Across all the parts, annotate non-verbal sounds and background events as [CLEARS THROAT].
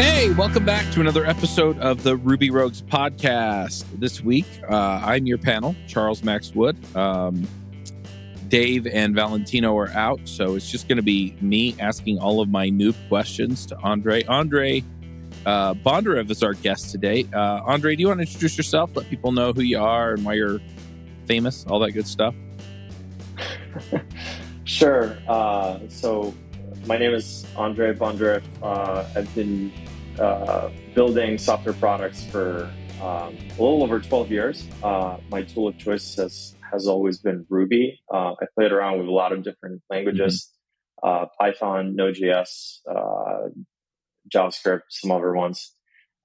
Hey, welcome back to another episode of the Ruby Rogues podcast. This week, uh, I'm your panel, Charles Max Wood. Um, Dave and Valentino are out, so it's just going to be me asking all of my noob questions to Andrei. Andrei uh, Bondarev is our guest today. Uh, Andrei, do you want to introduce yourself? Let people know who you are and why you're famous, all that good stuff. [LAUGHS] sure. Uh, so, my name is Andrei Bondarev. Uh, I've been uh, building software products for um, a little over 12 years. Uh, my tool of choice has has always been Ruby. Uh, I played around with a lot of different languages, mm-hmm. uh, Python, Node.js, uh, JavaScript, some other ones.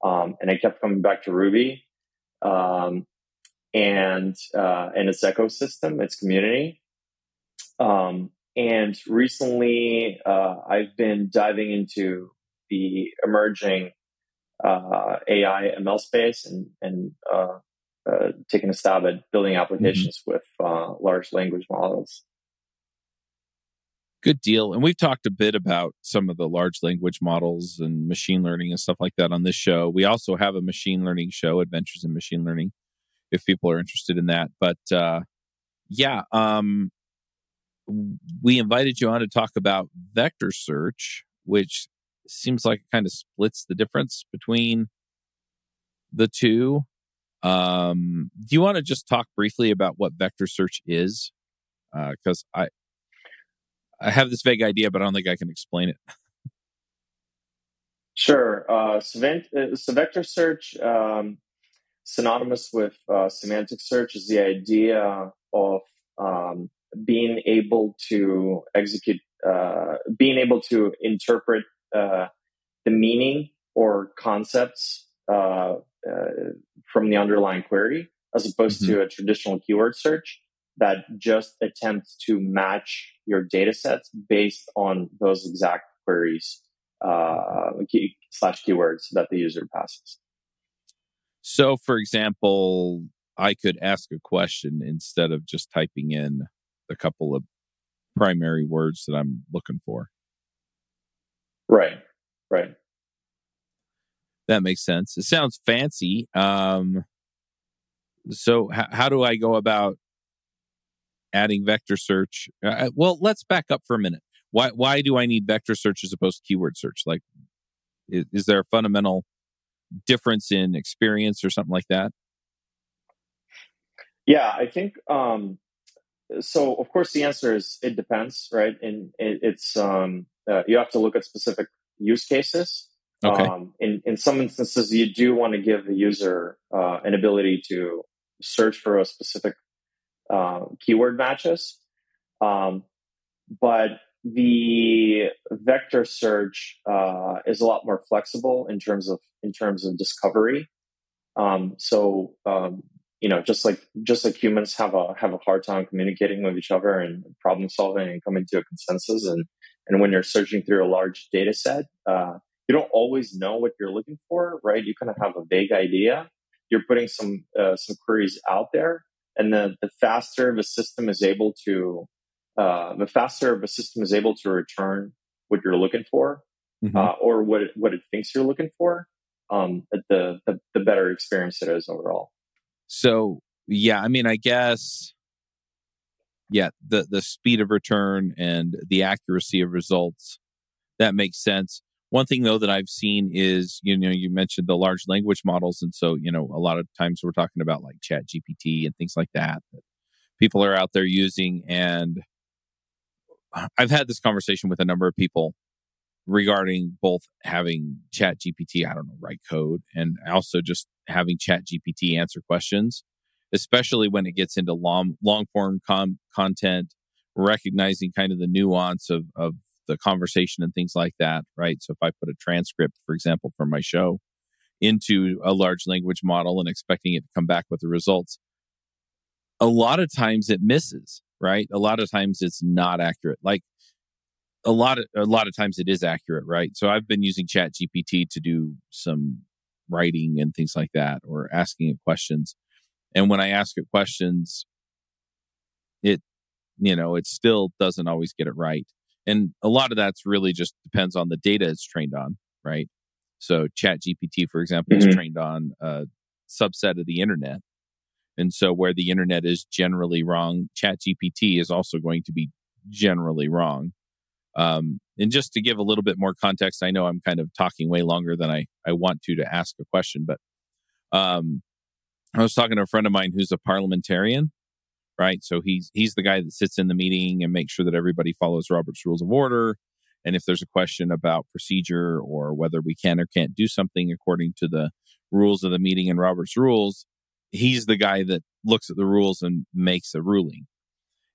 Um, and I kept coming back to Ruby um, and uh, and its ecosystem, its community. Um, and recently, uh, I've been diving into the emerging uh, AI ML space and and uh, taking a stab at building applications mm-hmm. with uh, large language models. Good deal. And we've talked a bit about some of the large language models and machine learning and stuff like that on this show. We also have a machine learning show, Adventures in Machine Learning, if people are interested in that. But uh, yeah, um, we invited you on to talk about vector search, which seems like it kind of splits the difference between the two. Um, do you want to just talk briefly about what vector search is? Because uh, I I have this vague idea, but I don't think I can explain it. [LAUGHS] Sure. Uh, so, uh, so, vector search, um, synonymous with uh, semantic search, is the idea of um, being able to execute, uh, being able to interpret uh, the meaning or concepts uh, uh, from the underlying query as opposed mm-hmm. to a traditional keyword search that just attempts to match your data sets based on those exact queries uh, key, slash keywords that the user passes. So, for example, I could ask a question instead of just typing in a couple of primary words that I'm looking for. Right, right. That makes sense. It sounds fancy. Um, so, h- how do I go about adding vector search? Uh, uh, well, let's back up for a minute. Why why do I need vector search as opposed to keyword search? Like, is, is there a fundamental difference in experience or something like that? Yeah, I think um, so. Of course, the answer is it depends, right? And it, it's um, uh, you have to look at specific use cases. Okay. Um, in, in some instances, you do want to give the user uh, an ability to search for a specific uh, keyword matches. Um, but the vector search uh, is a lot more flexible in terms of in terms of discovery. Um, so um, you know, just like just like humans have a have a hard time communicating with each other and problem solving and coming to a consensus, and and when you're searching through a large data set, uh, you don't always know what you're looking for, right? You kind of have a vague idea. You're putting some uh, some queries out there, and the the faster the system is able to uh, the faster the system is able to return what you're looking for mm-hmm. uh, or what it, what it thinks you're looking for, um, the, the the better experience it is overall. So yeah, I mean, I guess yeah, the the speed of return and the accuracy of results that makes sense. One thing though that I've seen is, you know, you mentioned the large language models. And so, you know, a lot of times we're talking about like chat GPT and things like that that people are out there using. And I've had this conversation with a number of people regarding both having chat GPT, I don't know, write code and also just having chat GPT answer questions, especially when it gets into long, long form com- content, recognizing kind of the nuance of, of the conversation and things like that, right? So if I put a transcript, for example, from my show into a large language model and expecting it to come back with the results, a lot of times it misses, right? A lot of times it's not accurate. Like a lot of a lot of times it is accurate, right? So I've been using Chat GPT to do some writing and things like that, or asking it questions. And when I ask it questions, it you know it still doesn't always get it right and a lot of that's really just depends on the data it's trained on right So Chat GPT, for example, mm-hmm. is trained on a subset of the internet. And so where the internet is generally wrong, Chat GPT is also going to be generally wrong. Um, and just to give a little bit more context, I know I'm kind of talking way longer than I, I want to to ask a question, but um, I was talking to a friend of mine who's a parliamentarian, right? So he's he's the guy that sits in the meeting and makes sure that everybody follows Robert's Rules of Order and if there's a question about procedure or whether we can or can't do something according to the rules of the meeting and Robert's rules, he's the guy that looks at the rules and makes a ruling.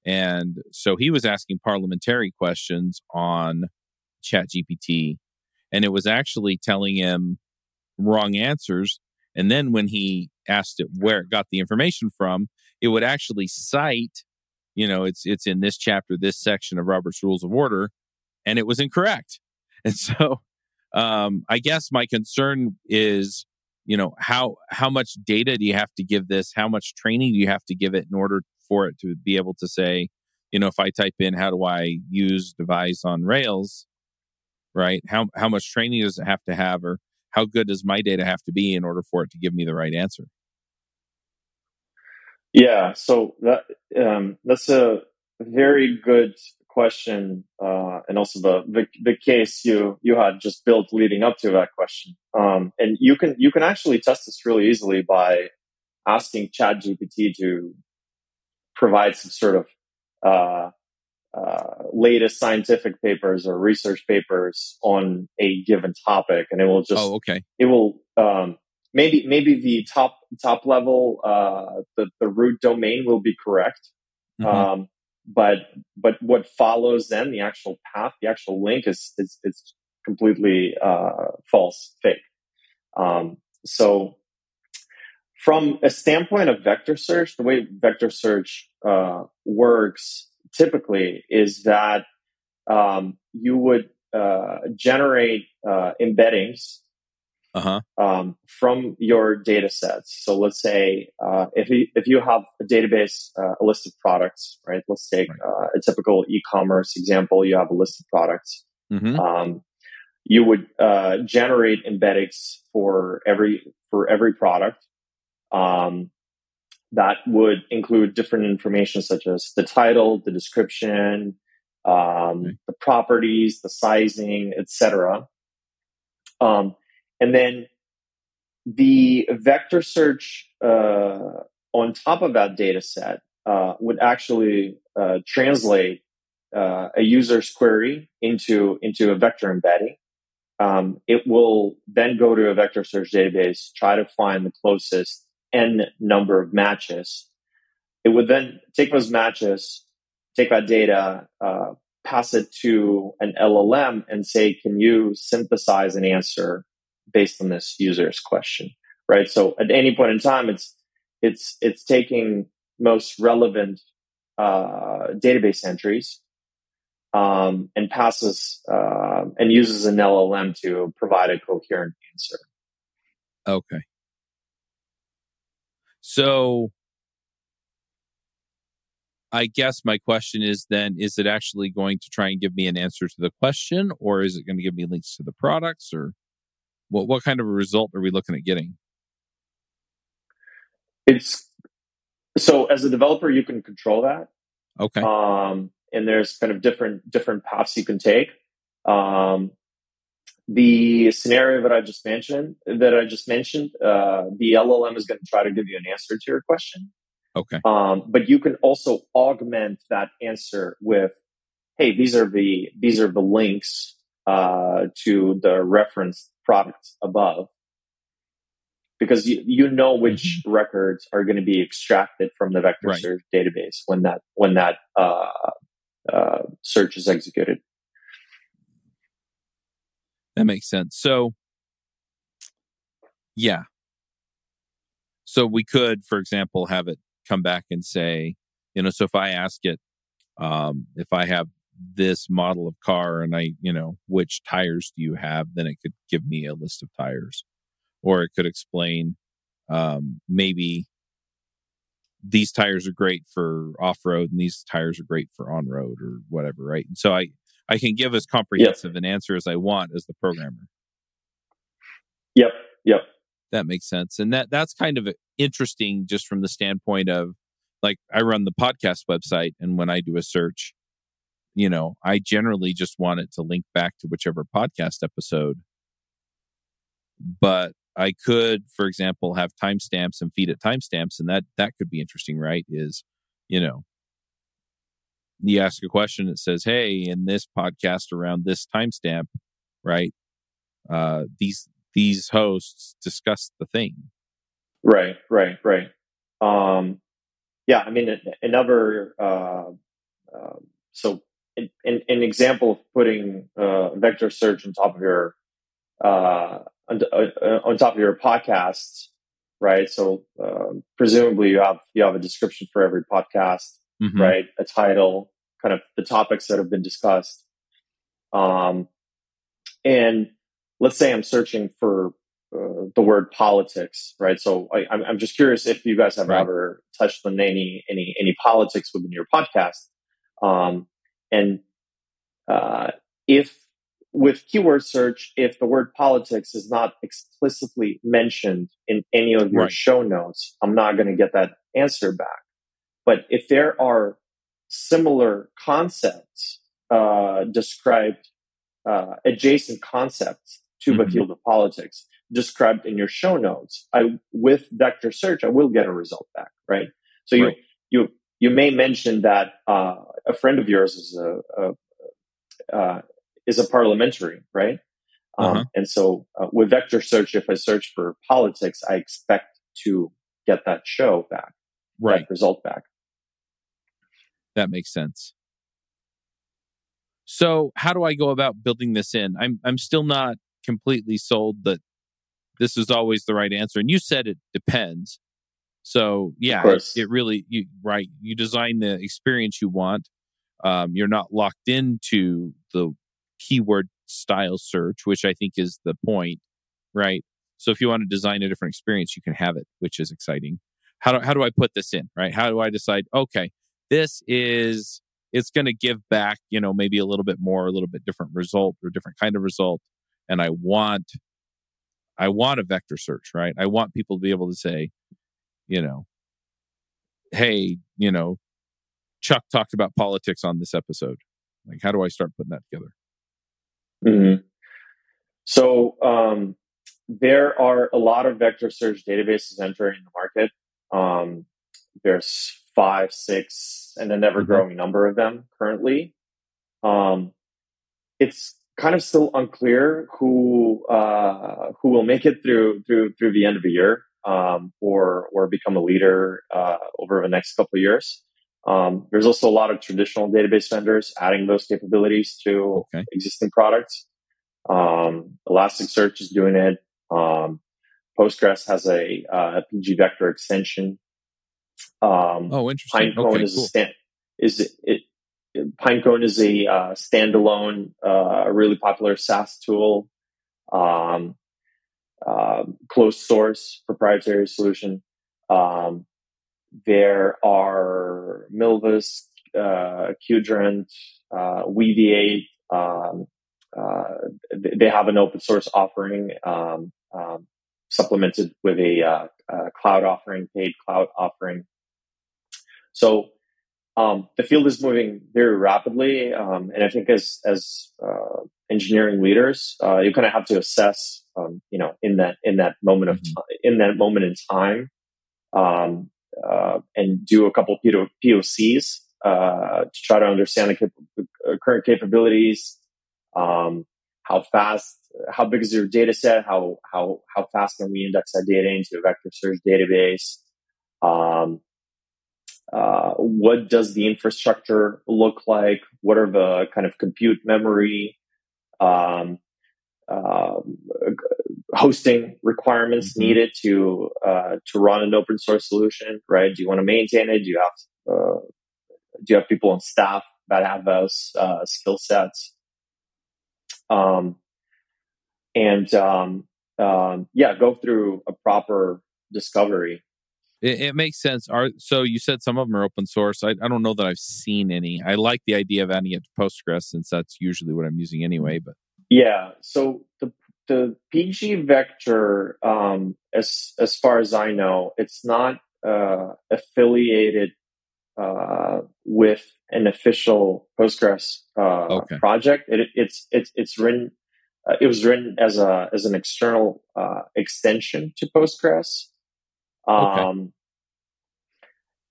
And so he was asking parliamentary questions on ChatGPT, and it was actually telling him wrong answers. And then when he asked it where it got the information from, it would actually cite, you know, it's it's in this chapter, this section of Robert's Rules of Order, and it was incorrect. [LAUGHS] And so, um, I guess my concern is, you know, how how much data do you have to give this? How much training do you have to give it in order for it to be able to say, you know, if I type in how do I use Devise on Rails, right? How how much training does it have to have, or how good does my data have to be in order for it to give me the right answer? Yeah, so that um, that's a very good question uh, and also the, the, the case you you had just built leading up to that question. Um, and you can you can actually test this really easily by asking ChatGPT to provide some sort of uh, uh, latest scientific papers or research papers on a given topic, and it will just oh okay it will um, maybe maybe the top top level uh, the the root domain will be correct. Mm-hmm. Um, but but what follows then the actual path the actual link is is, is completely uh, false fake um, so from a standpoint of vector search the way vector search uh, works typically is that um, you would uh, generate uh, embeddings uh-huh. um, from your data sets. So let's say uh, if you, if you have a database, uh, a list of products, right? Let's take right. Uh, a typical e-commerce example. You have a list of products. Mm-hmm. Um, you would uh, generate embeddings for every for every product. Um, that would include different information such as the title, the description, um, okay. the properties, the sizing, etc. Um, and then the vector search uh, on top of that data set uh, would actually uh, translate uh, a user's query into, into a vector embedding. Um, it will then go to a vector search database, try to find the closest n number of matches. It would then take those matches, take that data, uh, pass it to an LLM and say, can you synthesize an answer based on this user's question, right? So at any point in time, it's it's it's taking most relevant uh, database entries um, and passes uh, and uses an LLM to provide a coherent answer. Okay. So I guess my question is then is it actually going to try and give me an answer to the question or is it going to give me links to the products or what what kind of a result are we looking at getting? It's so as a developer, you can control that. Okay. Um, and there's kind of different different paths you can take. Um, the scenario that I just mentioned, that I just mentioned, uh, the LLM is going to try to give you an answer to your question. Okay. Um, but you can also augment that answer with, "Hey, these are the these are the links uh, to the reference products above because you, you know which mm-hmm. records are going to be extracted from the vector right. search database when that when that uh, uh, search is executed. That makes sense. So, yeah. So we could, for example, have it come back and say, you know, so if I ask it, um, if I have this model of car and I, you know, which tires do you have? Then it could give me a list of tires. Or it could explain um, maybe these tires are great for off road and these tires are great for on road or whatever, right? And so I, I can give as comprehensive yep. an answer as I want as the programmer. Yep. Yep. That makes sense. And that that's kind of interesting just from the standpoint of like I run the podcast website and when I do a search, you know, I generally just want it to link back to whichever podcast episode. But I could, for example, have timestamps and feed it timestamps, and that that could be interesting, right? Is you know, you ask a question, it says, "Hey, in this podcast around this timestamp, right? Uh, these these hosts discuss the thing." Right, right, right. Um, yeah, I mean, another uh, uh, so an, an, example of putting uh, vector search on top of your uh, on, uh, on, top of your podcasts, right? So um, presumably you have you have a description for every podcast, mm-hmm. right? A title, kind of the topics that have been discussed. Um, and let's say I'm searching for uh, the word politics, right? So I, am just curious if you guys have right. ever touched on any any any politics within your podcast, um, and uh, if with keyword search, if the word politics is not explicitly mentioned in any of your right. show notes, I'm not going to get that answer back. But if there are similar concepts uh, described, uh, adjacent concepts to mm-hmm. the field of politics described in your show notes, I with vector search, I will get a result back, right? So you right. you you may mention that uh, a friend of yours is a, a uh, is a parliamentary, right? Um, uh-huh. And so uh, with vector search, if I search for politics, I expect to get that show back, right? result back. That makes sense. So, how do I go about building this in? I'm I'm still not completely sold that this is always the right answer. And you said it depends. So, yeah, it, it, really you right. You design the experience you want. Um, you're not locked into the keyword style search, which I think is the point, right? So if you want to design a different experience, you can have it, which is exciting. How do, how do I put this in, right? How do I decide, okay, this is, it's going to give back, you know, maybe a little bit more, a little bit different result or different kind of result. And I want, I want a vector search, right? I want people to be able to say, you know, hey, you know, Chuck talked about politics on this episode. Like, how do I start putting that together? Mm-hmm. So um, there are a lot of vector search databases entering the market. Um, there's five, six, and an ever growing mm-hmm. number of them currently. Um, it's kind of still unclear who uh, who will make it through through through the end of the year um, or or become a leader uh, over the next couple of years. Um, there's also a lot of traditional database vendors adding those capabilities to okay. existing products. Um, Elasticsearch is doing it. Um, Postgres has a, uh, a pgvector extension. Um, oh, interesting. Pinecone okay, is cool. a stand, is it, it, Pinecone is a uh, standalone, uh, really popular SaaS tool, um, uh, closed source proprietary solution. Um, there are Milvus, uh, Qdrant, uh, Weaviate. Um, uh, they have an open source offering um, um, supplemented with a, uh, a, cloud offering, paid cloud offering. So um, the field is moving very rapidly, um, and I think as as uh, engineering leaders, uh, you kind of have to assess, um, you know, in that in that moment of mm-hmm. time, in that moment in time, um, uh, and do a couple of POCs uh, to try to understand the cap- uh, current capabilities, um, how fast, how big is your data set, how how how fast can we index that data into a vector search database. Um, uh, what does the infrastructure look like? What are the kind of compute memory um, uh, hosting requirements mm-hmm. needed to uh, to run an open source solution, right? Do you want to maintain it? Do you have uh, do you have people on staff that have those uh, skill sets? Um, and um, um, yeah, go through a proper discovery. It, it, makes sense. Are so you said some of them are open source. I, I don't know that I've seen any. I like the idea of adding it to Postgres since that's usually what I'm using anyway. But yeah, so the the PG vector, um, as as far as I know, it's not uh, affiliated uh, with an official Postgres uh, okay. project. It, it's it's it's written. Uh, it was written as a as an external uh, extension to Postgres. Um,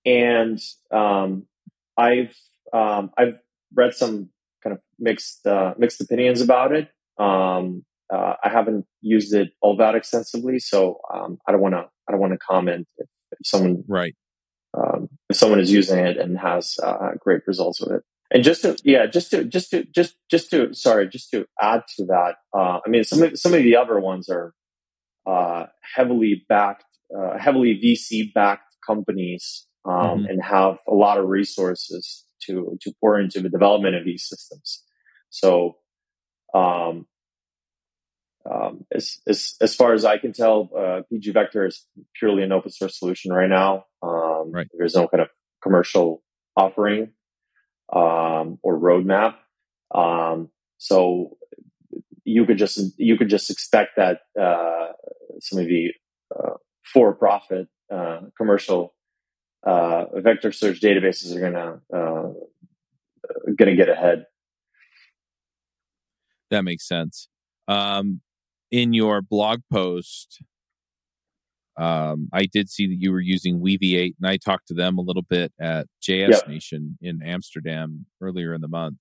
okay. And um, I've um, I've read some kind of mixed uh, mixed opinions about it. Um, uh, I haven't used it all that extensively, so um, I don't want to I don't want to comment if, if, someone right um, if someone is using it and has uh, great results with it. And just to yeah, just to just to just just to sorry, just to add to that, uh, I mean some of some of the other ones are uh, heavily backed, uh, heavily VC backed companies, um, mm-hmm. and have a lot of resources to to pour into the development of these systems. So, um, um, as, as, as far as I can tell, uh, PG Vector is purely an open source solution right now. Um, right. There's no kind of commercial offering um, or roadmap. Um, so you could just you could just expect that uh, some of the uh, for-profit uh, commercial uh, vector search databases are gonna uh, gonna get ahead. That makes sense. Um, in your blog post, um, I did see that you were using Weaviate, and I talked to them a little bit at JS yep. Nation in Amsterdam earlier in the month,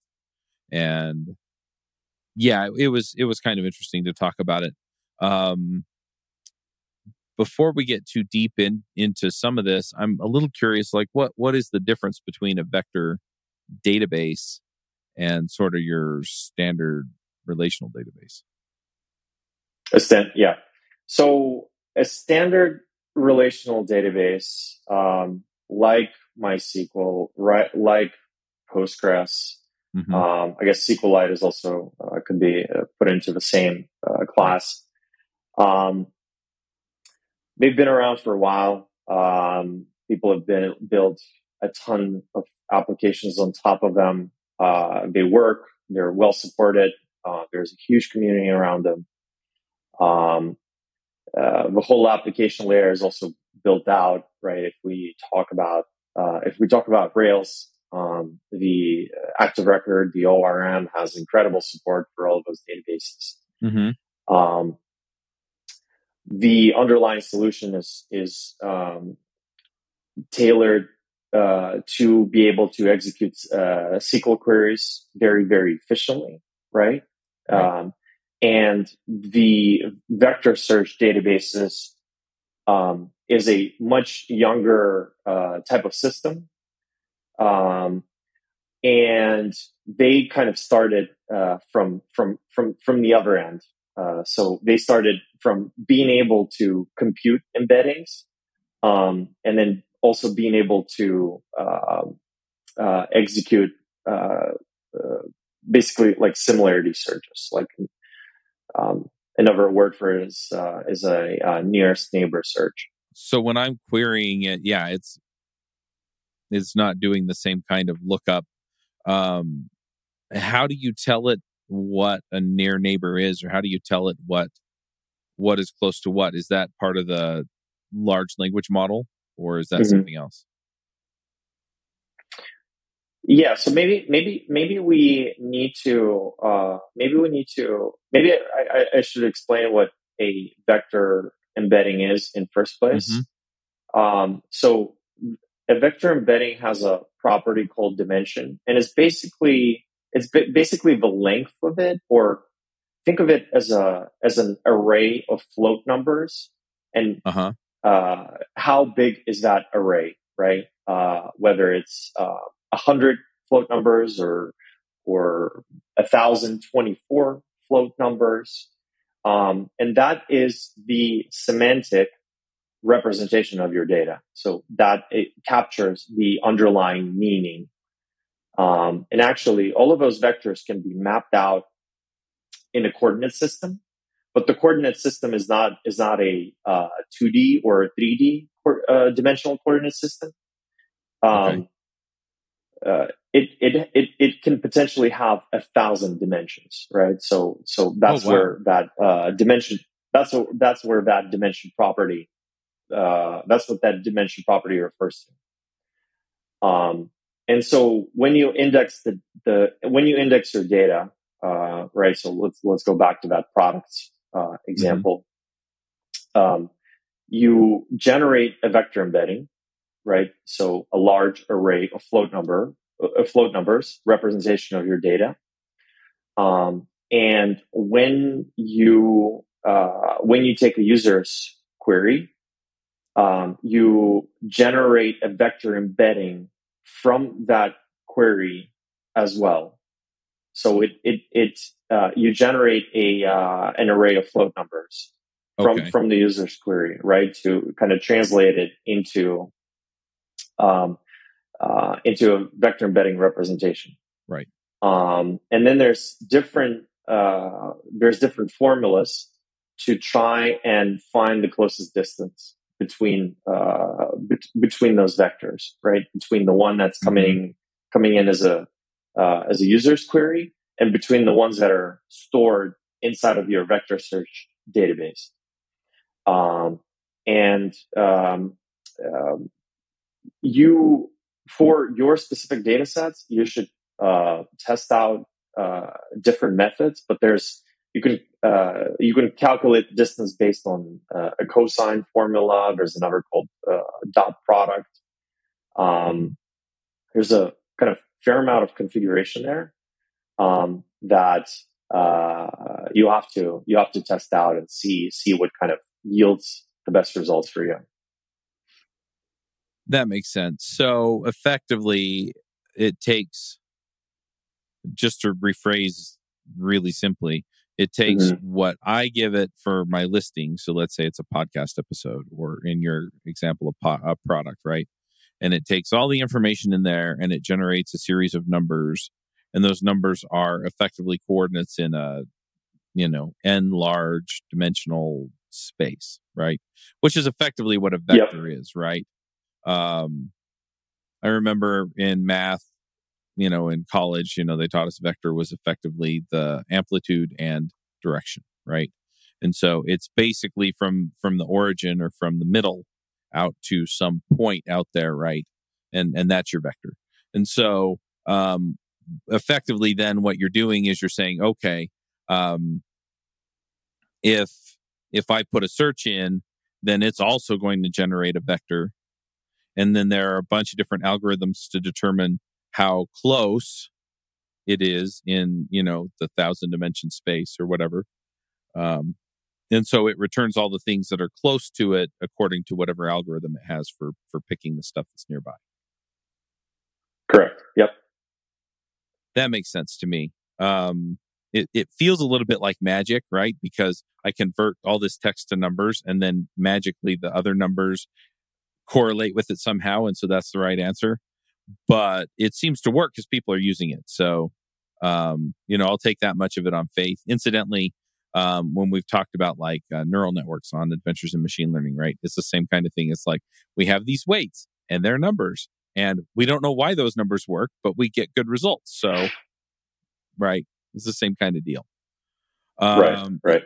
and yeah, it was it was kind of interesting to talk about it. Um, before we get too deep in into some of this, I'm a little curious, like what what is the difference between a vector database and sort of your standard relational database? A stand, yeah. So a standard relational database, um, like MySQL, right, like Postgres. Mm-hmm. Um, I guess SQLite is also uh, could be uh, put into the same uh, class. Um, they've been around for a while. Um, people have been built a ton of applications on top of them. Uh, they work. They're well supported. Uh, there's a huge community around them. Um, uh, the whole application layer is also built out, right? If we talk about uh, if we talk about Rails, um, the Active Record, the ORM has incredible support for all of those databases. Mm-hmm. Um, the underlying solution is is um, tailored uh, to be able to execute uh, SQL queries very very efficiently, right? right. Um, and the vector search databases um, is a much younger uh, type of system. Um, and they kind of started uh, from from from from the other end. Uh, so they started from being able to compute embeddings, um, and then also being able to uh, uh, execute uh, basically like similarity searches, like um, another word for it is uh, is a uh, nearest neighbor search. So when I'm querying it, yeah, it's it's not doing the same kind of lookup. Um, how do you tell it what a near neighbor is, or how do you tell it what what is close to what? Is that part of the large language model, or is that mm-hmm. something else? Yeah, so maybe maybe maybe we need to uh, maybe we need to maybe I, I, should explain what a vector embedding is in first place. Mm-hmm. Um, so a vector embedding has a property called dimension, and it's basically it's basically the length of it, or think of it as a as an array of float numbers, and uh-huh. uh, how big is that array, right? Uh, whether it's uh, hundred float numbers or or thousand twenty four float numbers, um, and that is the semantic representation of your data. So that it captures the underlying meaning. Um, and actually, all of those vectors can be mapped out in a coordinate system, but the coordinate system is not is not a uh, 2D or a 3D uh, dimensional coordinate system. Um, okay. Uh, it, it, it, it can potentially have a thousand dimensions, right? So, so that's oh, wow. where that, uh, dimension, that's, a, that's where that dimension property, uh, that's what that dimension property refers to. Um, and so when you index the, the, when you index your data, uh, right? So let's, let's go back to that product, uh, example. Mm-hmm. Um, you generate a vector embedding, right? So a large array of float number uh, float numbers representation of your data. Um, and when you uh, when you take a user's query, um, you generate a vector embedding from that query as well. So it it it uh, you generate a uh, an array of float numbers from okay. from the user's query, right? To kind of translate it into um, uh, into a vector embedding representation. Right. Um, and then there's different uh, there's different formulas to try and find the closest distance between uh, be- between those vectors, right? Between the one that's mm-hmm. coming mm-hmm. coming in as a uh, as a user's query and between the ones that are stored inside of your vector search database. Um, and um, um you for your specific data sets, you should uh, test out uh, different methods, but there's you can uh, you can calculate distance based on uh, a cosine formula. There's another called uh, dot product. Um, there's a kind of fair amount of configuration there um, that uh, you have to you have to test out and see see what kind of yields the best results for you. That makes sense. So effectively, it takes, just to rephrase really simply, it takes mm-hmm. what I give it for my listing. So let's say it's a podcast episode, or in your example, a, po- a product, right? And it takes all the information in there and it generates a series of numbers. And those numbers are effectively coordinates in a, you know, n large dimensional space, right? Which is effectively what a vector yep. is, right? Um, I remember in math, you know, in college, you know, they taught us vector was effectively the amplitude and direction, right? And so it's basically from from the origin or from the middle out to some point out there, right? And and that's your vector. And so um, effectively, then what you're doing is you're saying, okay, um, if if I put a search in, then it's also going to generate a vector and then there are a bunch of different algorithms to determine how close it is in you know the thousand dimension space or whatever. Um, and so it returns all the things that are close to it according to whatever algorithm it has for for picking the stuff that's nearby. Correct. Yep. That makes sense to me. Um, it, it feels a little bit like magic right? Because i convert all this text to numbers and then magically the other numbers correlate with it somehow. And so that's the right answer. But it seems to work because people are using it. So, um, you know, I'll take that much of it on faith. Incidentally, um, when we've talked about like uh, neural networks on adventures in machine learning, right? It's the same kind of thing. It's like we have these weights and their numbers, and we don't know why those numbers work, but we get good results. So, right, it's the same kind of deal. Um, right. Right.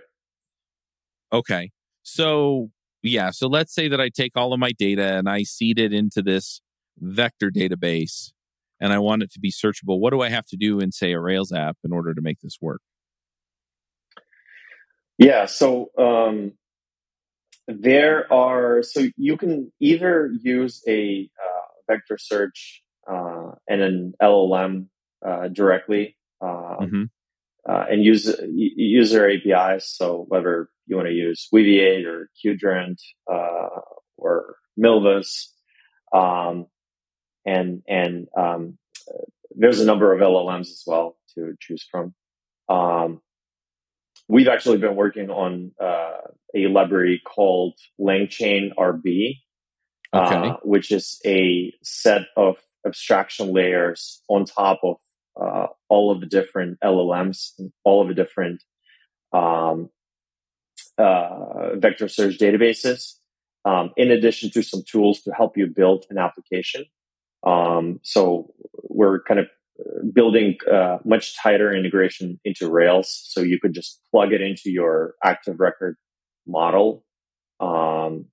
Okay. So yeah, so let's say that I take all of my data and I seed it into this vector database and I want it to be searchable. What do I have to do in, say, a Rails app in order to make this work? Yeah, so um, there are, so you can either use a uh, vector search uh, and an LLM uh, directly. Um, mm-hmm. Uh, and use user APIs. So whether you want to use Weaviate or Qdrant uh, or Milvus. Um, and and um, there's a number of LLMs as well to choose from. Um, we've actually been working on uh, a library called LangChain RB, uh, okay. uh, which is a set of abstraction layers on top of uh, all of the different LLMs, all of the different um, uh, vector search databases, um, in addition to some tools to help you build an application. Um, so we're kind of building uh, much tighter integration into Rails, so you could just plug it into your active record model um,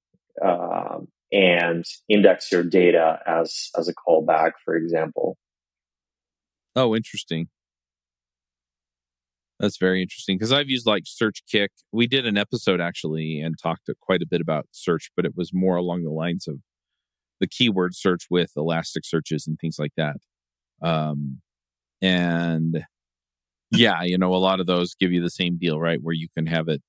uh, and index your data as as a callback, for example. Oh, interesting. That's very interesting because I've used like Searchkick. We did an episode actually and talked quite a bit about search, but it was more along the lines of the keyword search with elastic searches and things like that. Um, and yeah, you know, a lot of those give you the same deal, right? Where you can have it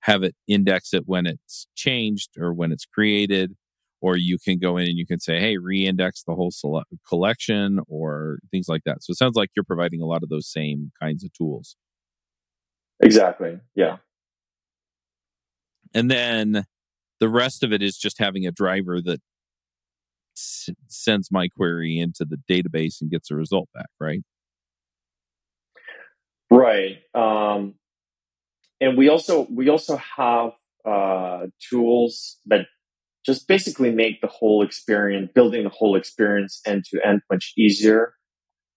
have it index it when it's changed or when it's created or you can go in and you can say hey re-index the whole select collection or things like that. So it sounds like you're providing a lot of those same kinds of tools. Exactly. Yeah. And then the rest of it is just having a driver that s- sends my query into the database and gets a result back right? Right. Um, and we also we also have uh, tools that just basically make the whole experience, building the whole experience end to end much easier.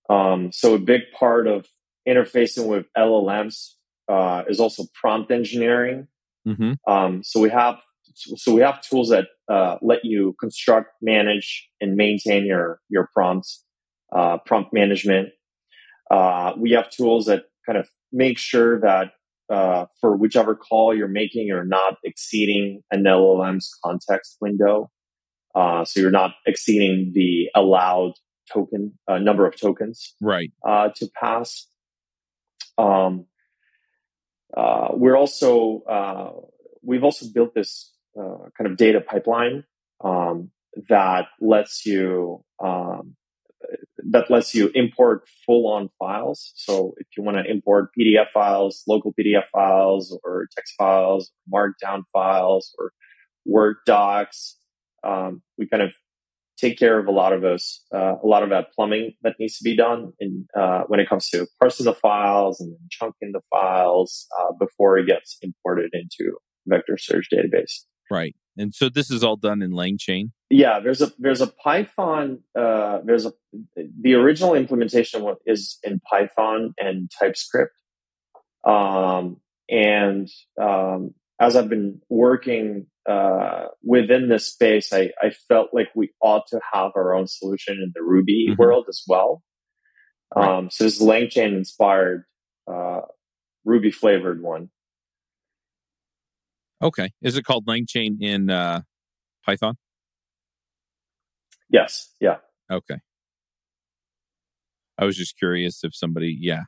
Um, so a big part of interfacing with LLMs uh, is also prompt engineering. Mm-hmm. Um, so we have so we have tools that uh, let you construct, manage, and maintain your your prompts, uh, prompt management. Uh, we have tools that kind of make sure that uh, for whichever call you're making, you're not exceeding an LLM's context window. Uh, so you're not exceeding the allowed token uh, number of tokens, right? Uh, to pass. Um, uh, we're also uh, we've also built this kind of data pipeline um, that lets you um, that lets you import full on files. So if you want to import PDF files, local PDF files, or text files, markdown files, or Word docs, um, we kind of take care of a lot of those, uh, a lot of that plumbing that needs to be done in, uh, when it comes to parsing the files and chunking the files uh, before it gets imported into vector search database. Right. And so this is all done in LangChain. Yeah, there's a there's a Python. Uh, there's a the original implementation is in Python and TypeScript. Um, and um, as I've been working uh, within this space, I, I felt like we ought to have our own solution in the Ruby mm-hmm. world as well. Right. Um, so this LangChain inspired uh, Ruby flavored one. Okay. Is it called LangChain in uh, Python? Yes. Yeah. Okay. I was just curious if somebody, yeah,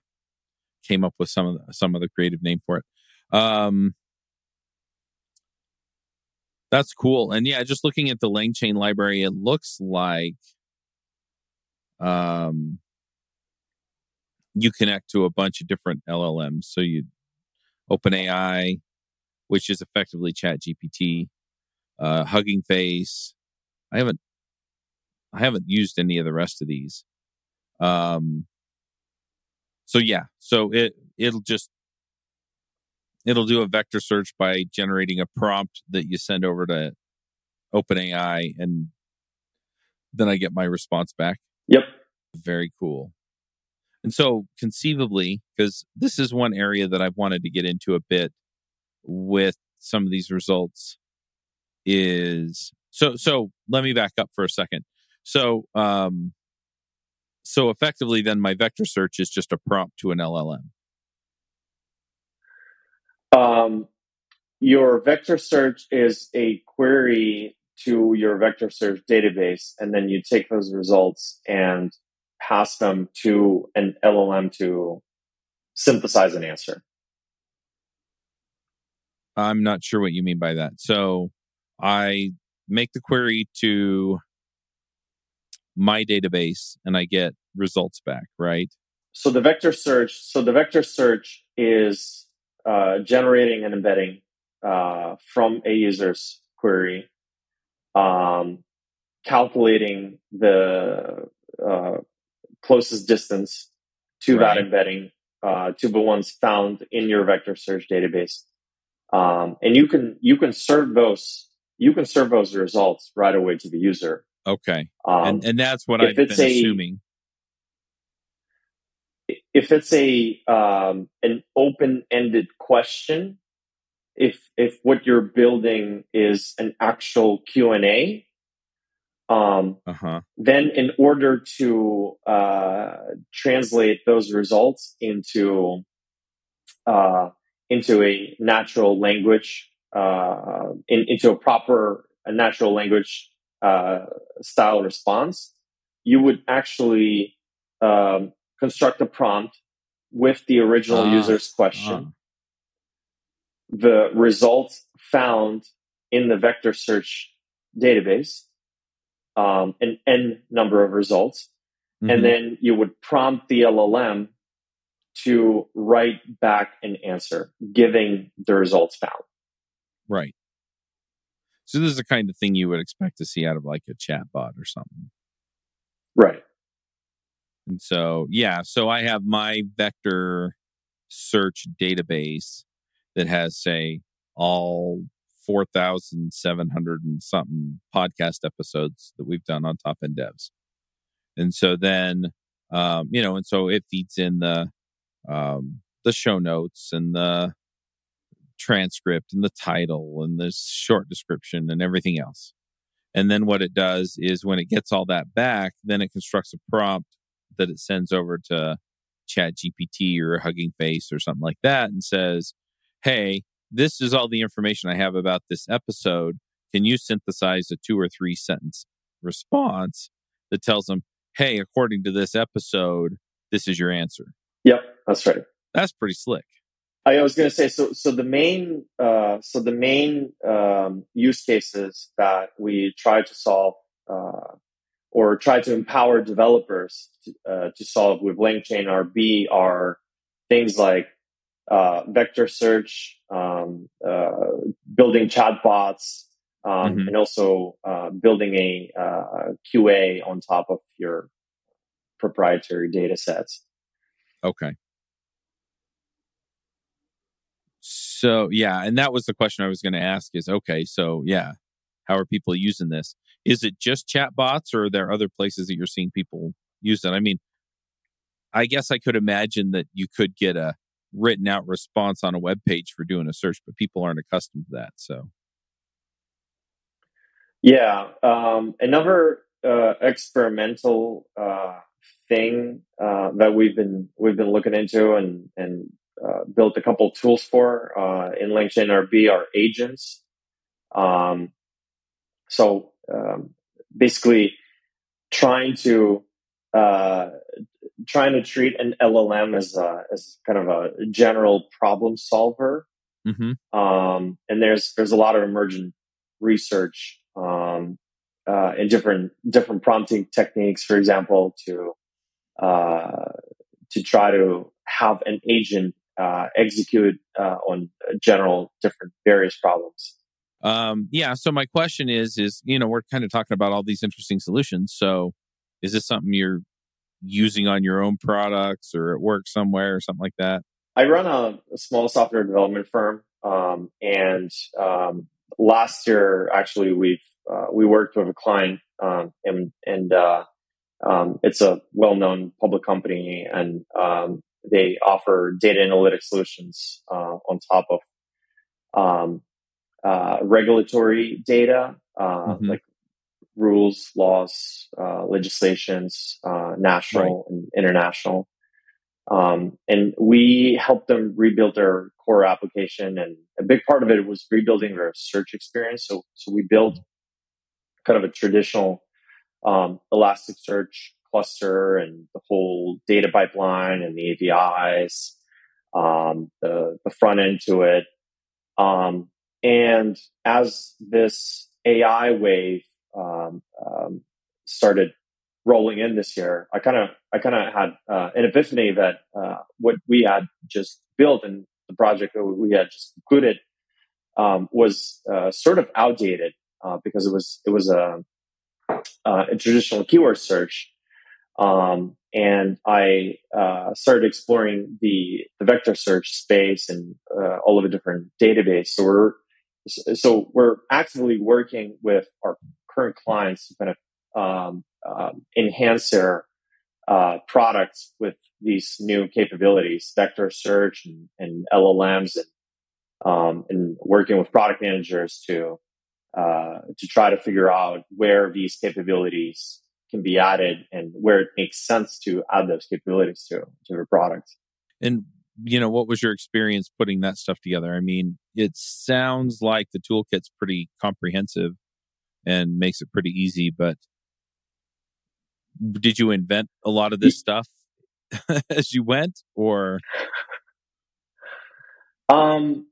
came up with some of the, some other creative name for it. Um, that's cool. And yeah, just looking at the LangChain library, it looks like um, you connect to a bunch of different LLMs. So you OpenAI, which is effectively Chat GPT, uh, Hugging Face. I haven't I haven't used any of the rest of these. Um so yeah, so it it'll just it'll do a vector search by generating a prompt that you send over to OpenAI and then I get my response back. Yep. Very cool. And so conceivably, because this is one area that I've wanted to get into a bit with some of these results is so so let me back up for a second. So um so effectively then my vector search is just a prompt to an llm um your vector search is a query to your vector search database and then you take those results and pass them to an llm to synthesize an answer I'm not sure what you mean by that. So I make the query to my database and I get results back, right? So the vector search, so the vector search is uh, generating an embedding uh, from a user's query, um, calculating the uh, closest distance to right. that embedding uh, to the ones found in your vector search database um, and you can you can serve those you can serve those results right away to the user. Okay, um, and and that's what I've been a, assuming. if it's a um, an open ended question, if if what you're building is an actual Q and A, um, uh-huh. then in order to uh, translate those results into uh, into a natural language, uh, in, into a proper a natural language uh, style response, you would actually um, construct a prompt with the original ah, user's question. Ah. The results found in the vector search database, um, an n number of results, mm-hmm. and then you would prompt the LLM to write back an answer, giving the results found. Right. So this is the kind of thing you would expect to see out of like a chatbot or something. Right. And so, yeah, so I have my vector search database that has, say, all 4,700 and something podcast episodes that we've done on Top End Devs. And so then, um, you know, and so it feeds in the, um, the show notes and the transcript and the title and the short description and everything else. And then what it does is when it gets all that back, then it constructs a prompt that it sends over to chat gpt or hugging face or something like that and says hey this is all the information i have about this episode. Can you synthesize a two or three sentence response that tells them hey according to this episode this is your answer yep that's right that's pretty slick I was going to say so. So the main, uh, so the main um, use cases that we try to solve uh, or try to empower developers to, uh, to solve with LangChain RB are things like uh, vector search, um, uh, building chatbots, um, mm-hmm. and also uh, building a uh, QA on top of your proprietary data sets. Okay. So yeah, and that was the question I was going to ask is okay, so yeah, how are people using this? Is it just chatbots or are there other places that you're seeing people use it? I mean, I guess I could imagine that you could get a written out response on a web page for doing a search, but people aren't accustomed to that. So, yeah, um, another uh, experimental uh, thing uh, that we've been we've been looking into and and uh, built a couple tools for uh, in LangChain RB are agents. Um, so um, basically trying to uh, trying to treat an LLM as a, as kind of a general problem solver. Mm-hmm. Um, and there's there's a lot of emergent research um, uh, in different different prompting techniques, for example, to uh, to try to have an agent uh, execute uh, on general different various problems. Um, yeah. So my question is, is you know, we're kind of talking about all these interesting solutions. So, is this something you're using on your own products or at work somewhere or something like that? I run a, a small software development firm, um, and um, last year actually we've uh, we worked with a client, um, and and uh, um, it's a well-known public company, and um, they offer data analytics solutions uh, on top of um, uh, regulatory data, uh, mm-hmm. like rules, laws, uh, legislations, uh, national right. and international. Um, and we helped them rebuild their core application. And a big part of it was rebuilding their search experience. So, so we built kind of a traditional um, Elasticsearch cluster and the whole data pipeline and the APIs, um, the, the front end to it. Um, and as this AI wave um, um, started rolling in this year, I kind of I kind of had uh, an epiphany that uh, what we had just built and the project that we had just concluded um, was uh, sort of outdated uh, because it was it was a, uh, a traditional keyword search. Um, and I uh, started exploring the, the vector search space and all of the different databases. So we're so we're actively working with our current clients to kind of um, um, enhance their uh, products with these new capabilities, vector search and, and LLMs, and um, and working with product managers to uh, to try to figure out where these capabilities can be added and where it makes sense to add those capabilities to to your product. And you know, what was your experience putting that stuff together? I mean, it sounds like the toolkit's pretty comprehensive and makes it pretty easy, but did you invent a lot of this stuff [LAUGHS] as you went or um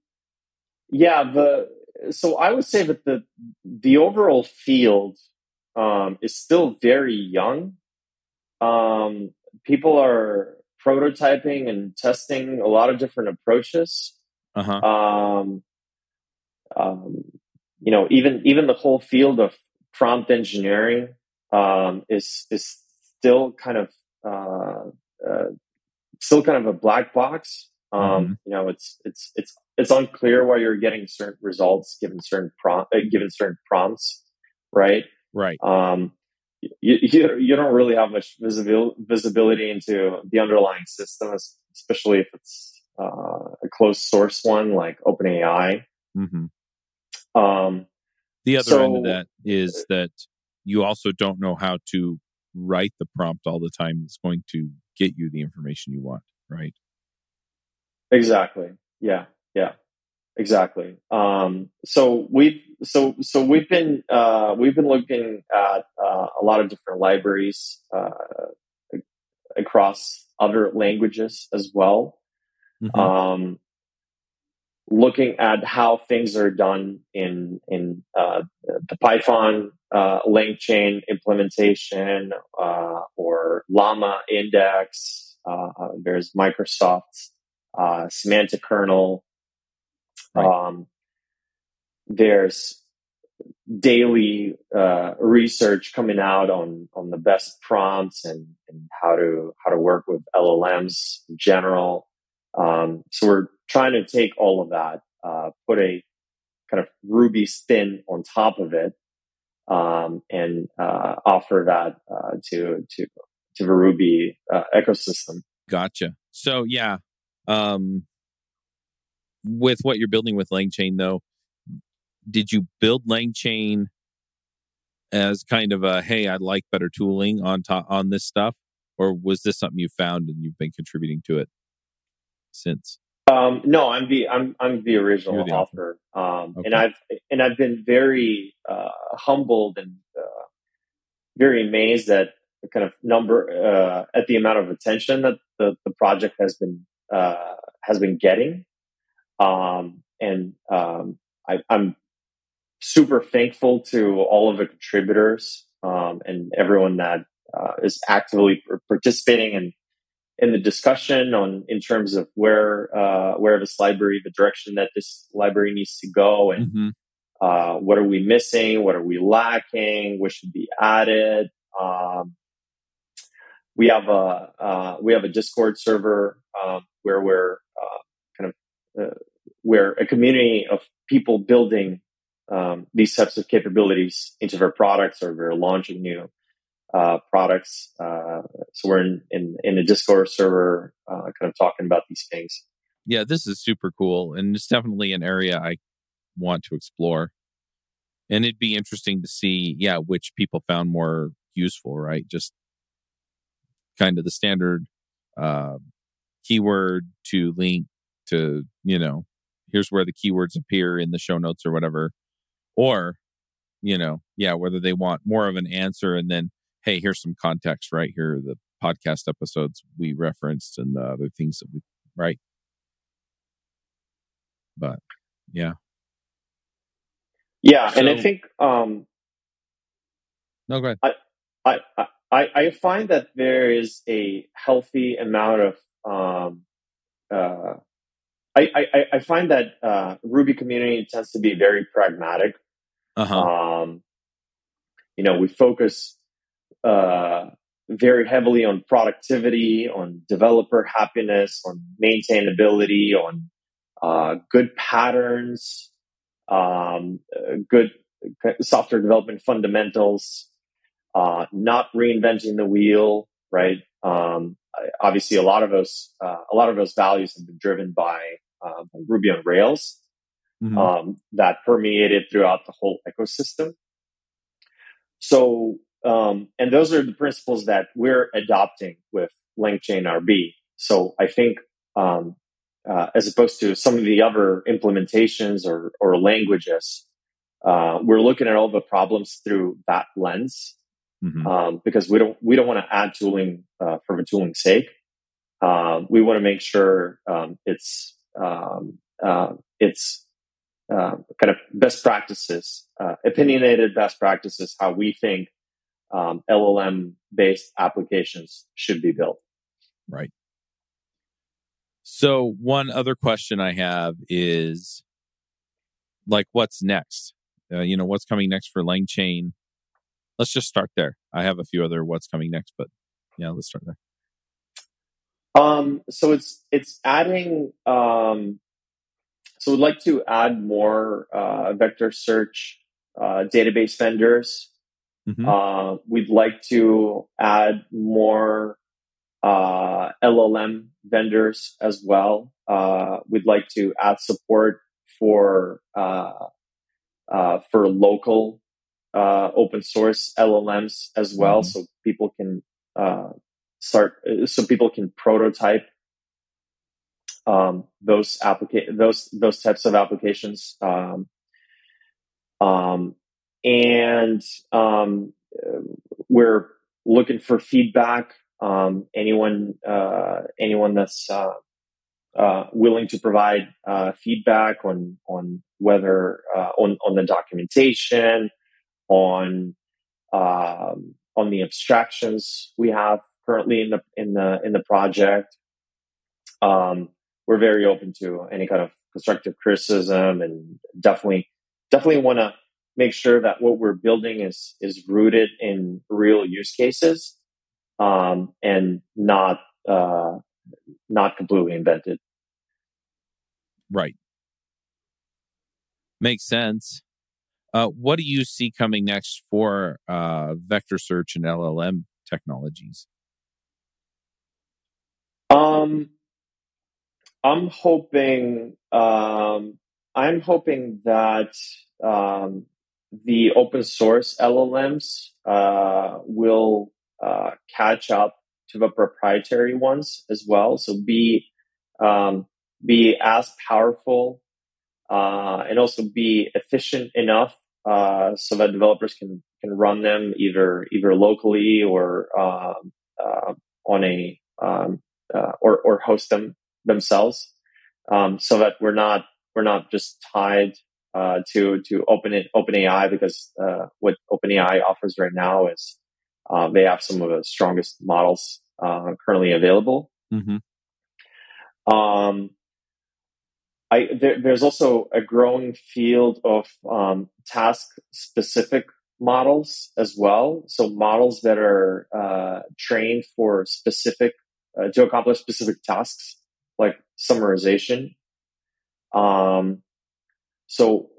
yeah the so i would say that the the overall field um is still very young um people are prototyping and testing a lot of different approaches. Uh-huh. Um, um, you know, even even the whole field of prompt engineering um, is is still kind of uh, uh, still kind of a black box. Um, mm-hmm. You know, it's it's it's it's unclear why you're getting certain results given certain prompt uh, given certain prompts, right? Right. Um, you, you, you don't really have much visibility visibility into the underlying system, especially if it's uh, a closed source one like OpenAI. Mm-hmm. Um, the other so, end of that is that you also don't know how to write the prompt all the time that's going to get you the information you want, right? Exactly. Yeah. Yeah. Exactly. Um, so we've so so we've been uh, we've been looking at uh, a lot of different libraries uh, across other languages as well. Mm-hmm. Um, looking at how things are done in in uh, the Python uh, LangChain implementation uh, or Llama Index. there's Microsoft's semantic kernel Right. Um, there's daily uh, research coming out on on the best prompts and, and how to how to work with LLMs in general. Um, so we're trying to take all of that, uh, put a kind of Ruby spin on top of it, um, and uh, offer that uh, to to to the Ruby uh, ecosystem. Gotcha. So yeah, um, with what you're building with LangChain, though, did you build LangChain as kind of a hey, I'd like better tooling on top on this stuff, or was this something you found and you've been contributing to it since? Um, no, I'm the I'm I'm the original the author, um, okay. and I've and I've been very uh, humbled and uh, very amazed at the kind of number uh, at the amount of attention that the, the project has been uh, has been getting. Um, and um, I, am super thankful to all of the contributors um, and everyone that uh, is actively participating in in the discussion on in terms of where uh, where this library, the direction that this library needs to go, and mm-hmm. uh, what are we missing, what are we lacking, what should be added. Um, we have a uh, we have a Discord server um, where we're uh, kind of uh, where a community of people building um, these types of capabilities into their products or they're launching new uh, products. Uh, so we're in, in, in a Discord server, uh, kind of talking about these things. Yeah, this is super cool, and it's definitely an area I want to explore. And it'd be interesting to see, yeah, which people found more useful, right? Just kind of the standard uh, keyword to link to you know here's where the keywords appear in the show notes or whatever. Or you know yeah whether they want more of an answer and then hey here's some context right? Here the podcast episodes we referenced and the other things that we right? But yeah. Yeah so, and i think um no go ahead. I, I i i find that there is a healthy amount of um uh I, I, I find that uh, Ruby community tends to be very pragmatic. Uh-huh. Um, you know, we focus uh, very heavily on productivity, on developer happiness, on maintainability, on uh, good patterns, um, uh, good software development fundamentals, uh, not reinventing the wheel, right? Um, obviously, a lot of those uh, a lot of those values have been driven by, uh, by Ruby on Rails mm-hmm. um, that permeated throughout the whole ecosystem. So, um, and those are the principles that we're adopting with LangChain RB. So, I think um, uh, as opposed to some of the other implementations or, or languages, uh, we're looking at all the problems through that lens mm-hmm. um, because we don't we don't want to add tooling uh, for the tooling's sake. Um, we want to make sure um, it's um, uh, it's uh, kind of best practices, uh, opinionated best practices, how we think um, LLM based applications should be built. Right. So one other question I have is like what's next? Uh, you know, what's coming next for LangChain? Let's just start there. I have a few other what's coming next, but yeah, let's start there. Um, so it's it's adding. Um, so we'd like to add more uh, vector search uh, database vendors. Mm-hmm. Uh, we'd like to add more uh, LLM vendors as well. Uh, we'd like to add support for uh, uh for local uh, open source LLMs as well, mm-hmm. so people can uh, start, so people can prototype um, those applica- those those types of applications. Um, um, and um, we're looking for feedback um, anyone uh, anyone that's uh, uh, willing to provide uh, feedback on on whether uh, on on the documentation, on um, on the abstractions we have currently in the in the in the project. Um, we're very open to any kind of constructive criticism, and definitely definitely want to make sure that what we're building is is rooted in real use cases um, and not uh, not completely invented. Right. Makes sense. Uh, what do you see coming next for uh, vector search and LLM technologies? Um, I'm hoping. Um, I'm hoping that um, the open source LLMs uh, will uh, catch up to the proprietary ones as well. So be um, be as powerful uh, and also be efficient enough uh, so that developers can can run them either either locally or um, uh, on a um, uh, or or host them themselves, um, so that we're not we're not just tied uh, to to open it OpenAI because what OpenAI offers right now is uh, they have some of the strongest models uh, currently available. Mm-hmm. Um, I, there, there's also a growing field of um, task specific models as well. So models that are uh, trained for specific uh, to accomplish specific tasks, like summarization. Um, so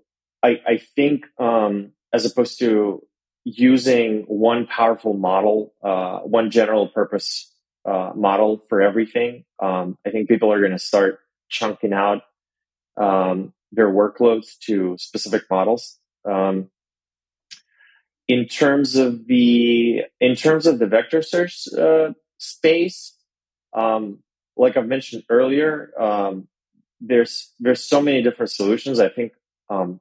I, I think um, as opposed to using one powerful model, uh, one general purpose uh, model for everything. Um, I think people are going to start chunking out um, their workloads to specific models. Um, in terms of the in terms of the vector search uh, space, um, like I've mentioned earlier, um, there's there's so many different solutions. I think um,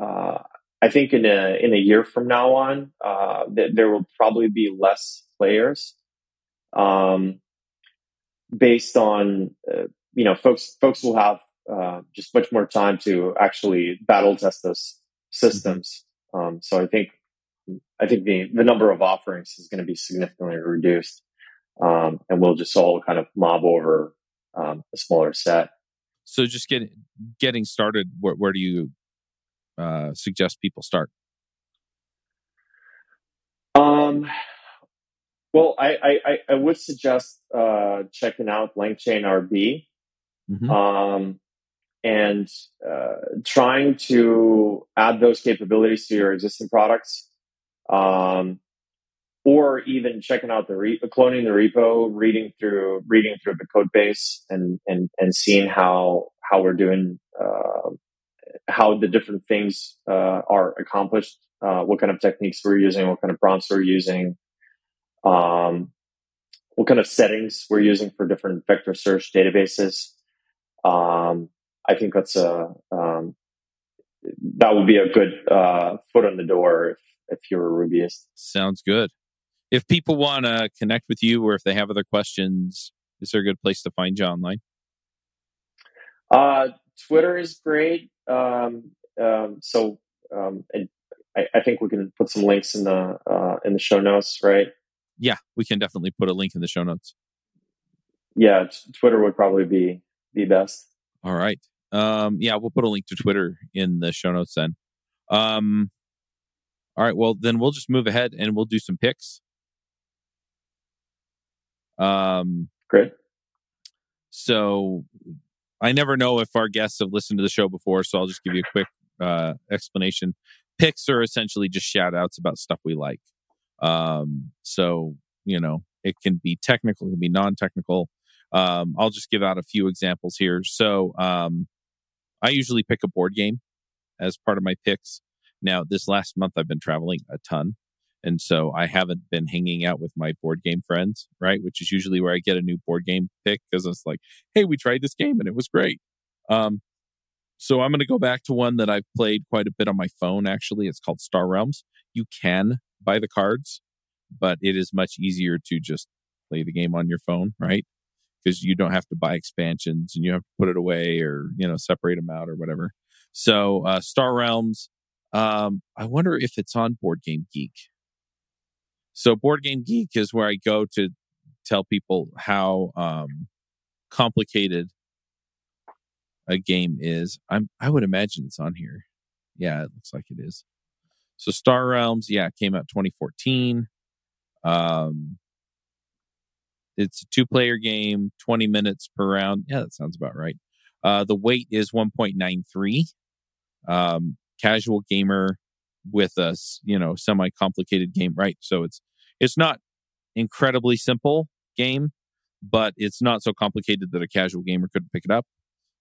uh, I think in a in a year from now on, uh, th- there will probably be less players, um, based on uh, you know folks folks will have uh, just much more time to actually battle test those systems. Um, so I think I think the the number of offerings is going to be significantly reduced, um, and we'll just all kind of mob over um, a smaller set. So just getting getting started, where, where do you uh, suggest people start? Um, well, I, I, I would suggest uh, checking out LangChain RB mm-hmm. um, and uh, trying to add those capabilities to your existing products. Um, or even checking out the cloning the repo, reading through reading through the code base, and and and seeing how how we're doing, uh, how the different things uh, are accomplished, uh, what kind of techniques we're using, what kind of prompts we're using, um, what kind of settings we're using for different vector search databases. Um, I think that's a um, that would be a good uh, foot on the door if, if you're a Rubyist. Sounds good if people want to connect with you or if they have other questions, is there a good place to find you online? Uh, Twitter is great. Um, um, so um, I, I, think we can put some links in the uh, in the show notes, right? Yeah, we can definitely put a link in the show notes. Yeah, t- Twitter would probably be the best. All right. Um, yeah, we'll put a link to Twitter in the show notes then. Um, all right. Well, then we'll just move ahead and we'll do some picks. Um, Great. So I never know if our guests have listened to the show before, so I'll just give you a quick uh, explanation. Picks are essentially just shout outs about stuff we like. Um, so, you know, it can be technical, it can be non technical. Um, I'll just give out a few examples here. So, um, I usually pick a board game as part of my picks. Now, this last month, I've been traveling a ton. And so I haven't been hanging out with my board game friends, right? Which is usually where I get a new board game pick because it's like, hey, we tried this game and it was great. Um, so I'm going to go back to one that I've played quite a bit on my phone, actually. It's called Star Realms. You can buy the cards, but it is much easier to just play the game on your phone, right? Because you don't have to buy expansions and you have to put it away or, you know, separate them out or whatever. So, uh, Star Realms, um, I wonder if it's on Board Game Geek. So Board Game Geek is where I go to tell people how um, complicated a game is. I'm I would imagine it's on here. Yeah, it looks like it is. So Star Realms, yeah, came out 2014. Um, it's a two-player game, 20 minutes per round. Yeah, that sounds about right. Uh, the weight is 1.93. Um, casual gamer with a you know semi complicated game, right? So it's it's not incredibly simple game, but it's not so complicated that a casual gamer couldn't pick it up.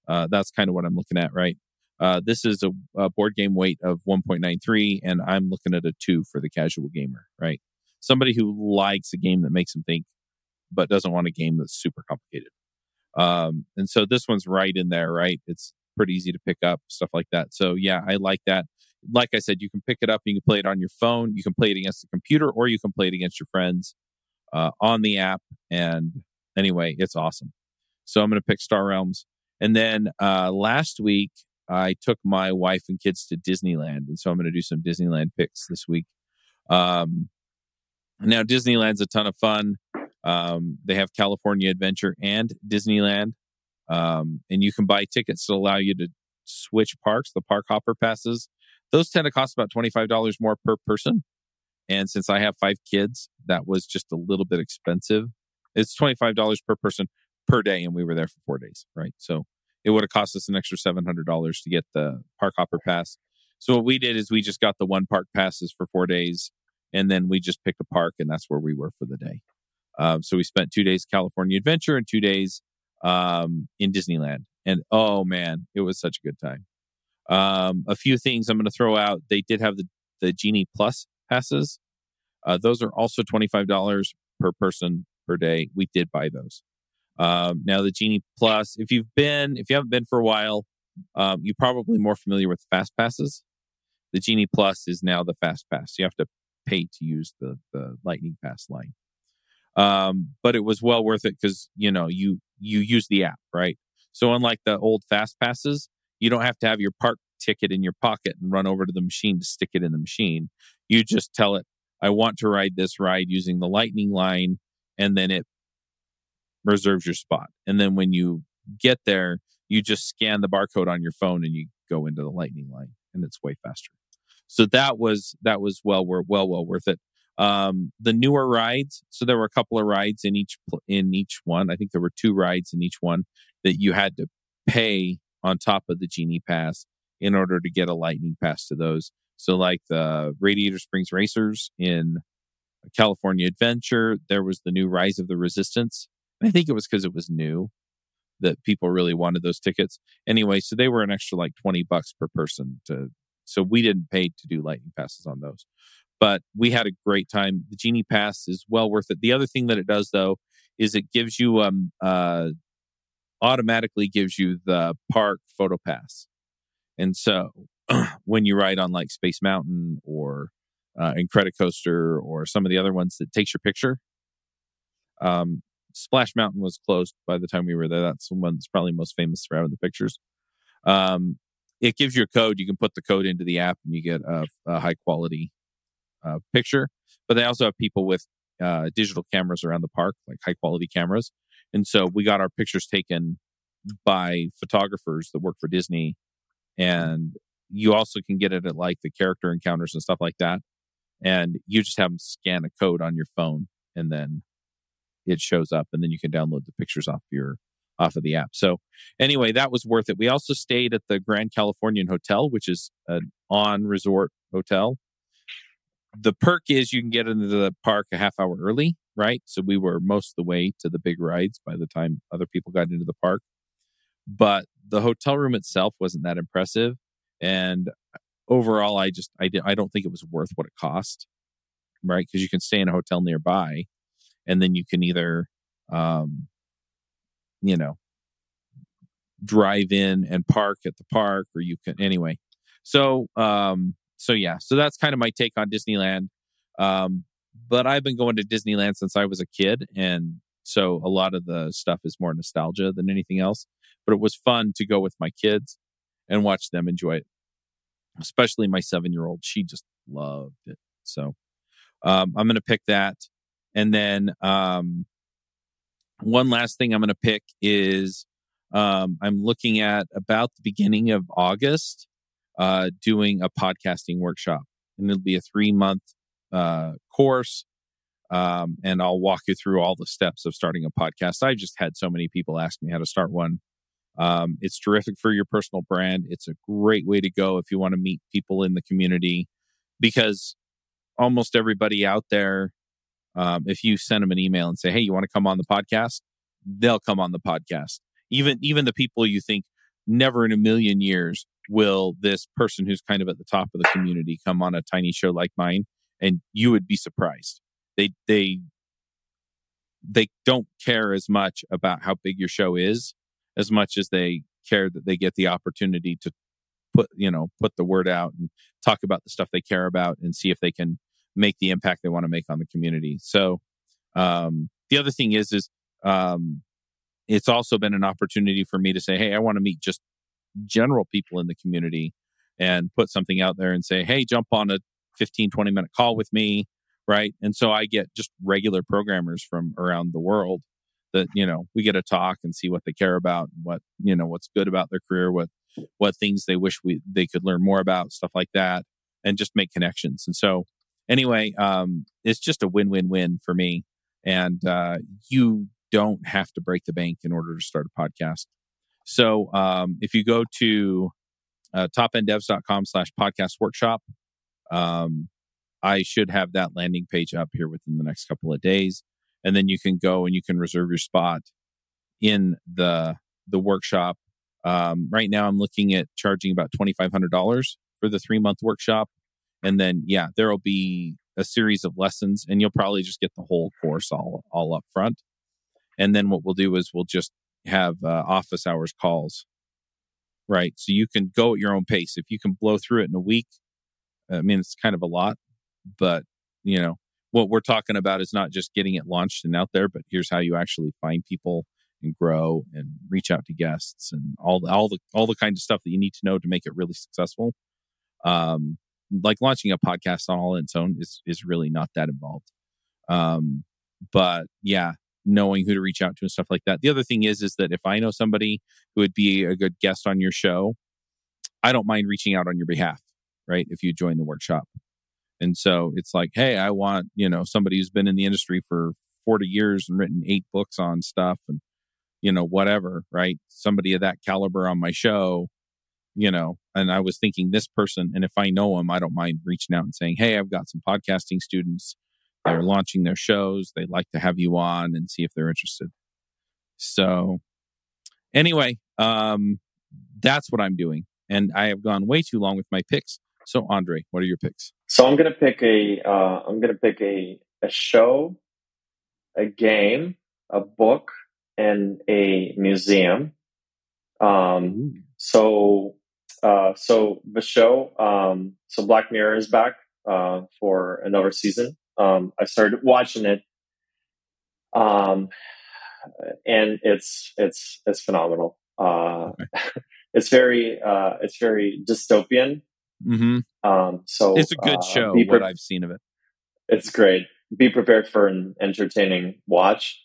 Uh, that's kind of what I'm looking at, right? Uh, this is a, a, board game weight of 1.93, and I'm looking at a two for the casual gamer, right? Somebody who likes a game that makes them think, but doesn't want a game that's super complicated. Um, and so this one's right in there, right? It's pretty easy to pick up, stuff like that. So yeah, I like that like I said, you can pick it up. You can play it on your phone. You can play it against the computer, or you can play it against your friends uh, on the app. And anyway, it's awesome. So I'm going to pick Star Realms. And then uh, last week, I took my wife and kids to Disneyland, and so I'm going to do some Disneyland picks this week. Um, now, Disneyland's a ton of fun. Um, they have California Adventure and Disneyland, um, and you can buy tickets that allow you to switch parks, the park hopper passes. Those tend to cost about $25 more per person. And since I have five kids, that was just a little bit expensive. It's $25 per person per day. And we were there for four days, right? So it would have cost us an extra $700 to get the park hopper pass. So what we did is we just got the one park passes for four days. And then we just picked a park and that's where we were for the day. Um, so we spent two days California Adventure and two days um, in Disneyland. And oh man, it was such a good time. Um, a few things I'm going to throw out. They did have the, the Genie Plus passes. Uh, those are also $25 per person per day. We did buy those. Um, now the Genie Plus, if you've been, if you haven't been for a while, um, you're probably more familiar with Fast Passes. The Genie Plus is now the Fast Pass. You have to pay to use the, the Lightning Pass line. Um, but it was well worth it because, you know, you, you use the app, right? So unlike the old Fast Passes, you don't have to have your park ticket in your pocket and run over to the machine to stick it in the machine. You just tell it, I want to ride this ride using the lightning line, and then it reserves your spot. And then when you get there, you just scan the barcode on your phone and you go into the lightning line and it's way faster. So that was that was well worth well well worth it. Um, the newer rides, so there were a couple of rides in each in each one. I think there were two rides in each one that you had to pay on top of the Genie Pass in order to get a Lightning Pass to those. So, like the Radiator Springs Racers in California Adventure. There was the new Rise of the Resistance. I think it was because it was new that people really wanted those tickets. Anyway, so they were an extra like 20 bucks per person to so we didn't pay to do lightning passes on those. But we had a great time. The Genie Pass is well worth it. The other thing that it does though is it gives you um uh automatically gives you the park photo pass. And so [CLEARS THROAT] when you ride on like Space Mountain or uh, Incredicoaster or some of the other ones that takes your picture, um, Splash Mountain was closed by the time we were there. That's the one that's probably most famous for having the pictures. Um, it gives you a code. You can put the code into the app and you get a, a high quality uh, picture. But they also have people with uh, digital cameras around the park, like high quality cameras. And so we got our pictures taken by photographers that work for Disney. Mm-hmm. And you also can get it at like the character encounters and stuff like that. And you just have them scan a code on your phone and then it shows up and then you can download the pictures off your off of the app. So anyway, that was worth it. We also stayed at the Grand Californian Hotel, which is an on resort hotel. The perk is you can get into the park a half hour early, right? So we were most of the way to the big rides by the time other people got into the park. But the hotel room itself wasn't that impressive. And overall, I just, I, did, I don't think it was worth what it cost, right? Because you can stay in a hotel nearby and then you can either um, you know drive in and park at the park or you can anyway so um so yeah so that's kind of my take on disneyland um but i've been going to disneyland since i was a kid and so a lot of the stuff is more nostalgia than anything else but it was fun to go with my kids and watch them enjoy it especially my seven year old she just loved it so um, i'm going to pick that and then um, one last thing I'm going to pick is um, I'm looking at about the beginning of August uh, doing a podcasting workshop. And it'll be a three month uh, course. Um, and I'll walk you through all the steps of starting a podcast. I've just had so many people ask me how to start one. Um, it's terrific for your personal brand. It's a great way to go if you want to meet people in the community because almost everybody out there um, if you send them an email and say, "Hey, you want to come on the podcast?" They'll come on the podcast. Even even the people you think never in a million years will this person who's kind of at the top of the community come on a tiny show like mine, and you would be surprised. They they they don't care as much about how big your show is as much as they care that they get the opportunity to put you know put the word out and talk about the stuff they care about and see if they can make the impact they want to make on the community. So um, the other thing is is um, it's also been an opportunity for me to say, hey, I want to meet just general people in the community and put something out there and say, hey, jump on a 15, 20 minute call with me. Right. And so I get just regular programmers from around the world that, you know, we get to talk and see what they care about, what, you know, what's good about their career, what, what things they wish we, they could learn more about, stuff like that, and just make connections. And so anyway, um, it's just a win win win for me. And uh, you don't have to break the bank in order to start a podcast. So um, if you go to uh, topenddevs.com slash podcast workshop, um, I should have that landing page up here within the next couple of days. And then you can go and you can reserve your spot in the the workshop. Um, right now, I'm looking at charging about twenty five hundred dollars for the three month workshop, and then yeah there will be a series of lessons and you'll probably just get the whole course all all up front. And then what we'll do is we'll just have uh, office hours calls. Right? So you can go at your own pace. If you can blow through it in a week i mean it's kind of a lot but you know what we're talking about is not just getting it launched and out there but here's how you actually find people and grow and reach out to guests and all the all the all the kind of stuff that you need to know to make it really successful um like launching a podcast on its own is is really not that involved. Um, but yeah, knowing who to reach out to and stuff like that. The other thing is is that if I know somebody who would be a good guest on your show, I don't mind reaching out on your behalf, right? If you join the workshop. And so it's like, hey, I want, you know, somebody who's been in the industry for 40 years and written eight books on stuff and, you know, whatever, right? Somebody of that caliber on my show you know, and I was thinking this person, and if I know them, I don't mind reaching out and saying, Hey, I've got some podcasting students they're launching their shows. They'd like to have you on and see if they're interested. So, anyway, um, that's what I'm doing. And I have gone way too long with my picks. So, Andrei, what are your picks? So I'm gonna pick a. Uh, I'm gonna pick a a show, a game, a book, and a museum. Um, so, uh, so the show, um, so Black Mirror is back uh, for another season. Um, I started watching it, um, and it's it's it's phenomenal. Uh, okay. [LAUGHS] it's very uh, it's very dystopian. Mm-hmm. Um, so it's a good uh, show. Pre- what I've seen of it, it's great. Be prepared for an entertaining watch.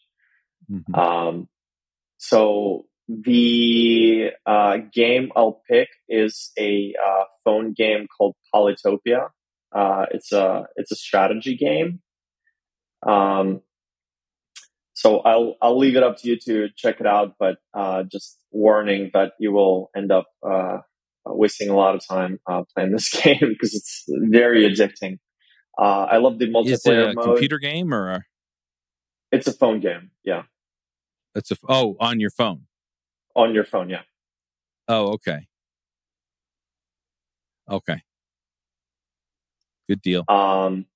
Mm-hmm. Um, so the uh, game I'll pick is a uh, phone game called Polytopia. Uh, it's a it's a strategy game. Um, so I'll I'll leave it up to you to check it out, but uh, just warning that you will end up uh, wasting a lot of time uh, playing this [LAUGHS] game because it's very addicting. I love the multiplayer Is it a mode. computer game or? A... It's a phone game. Yeah. It's a oh on your phone. On your phone, yeah. Oh, okay. Okay. Good deal. Um,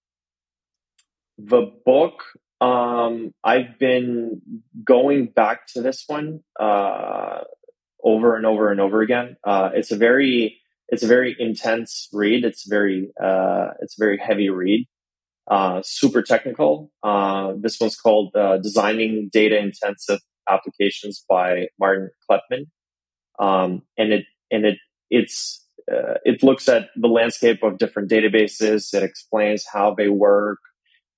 the book, um, I've been going back to this one uh, over and over and over again. Uh, it's a very it's a very intense read. It's very uh, it's a very heavy read. Uh, super technical. Uh, this one's called uh, "Designing Data Intensive applications by Martin Kleppmann, um, and it and it it's uh, it looks at the landscape of different databases. It explains how they work,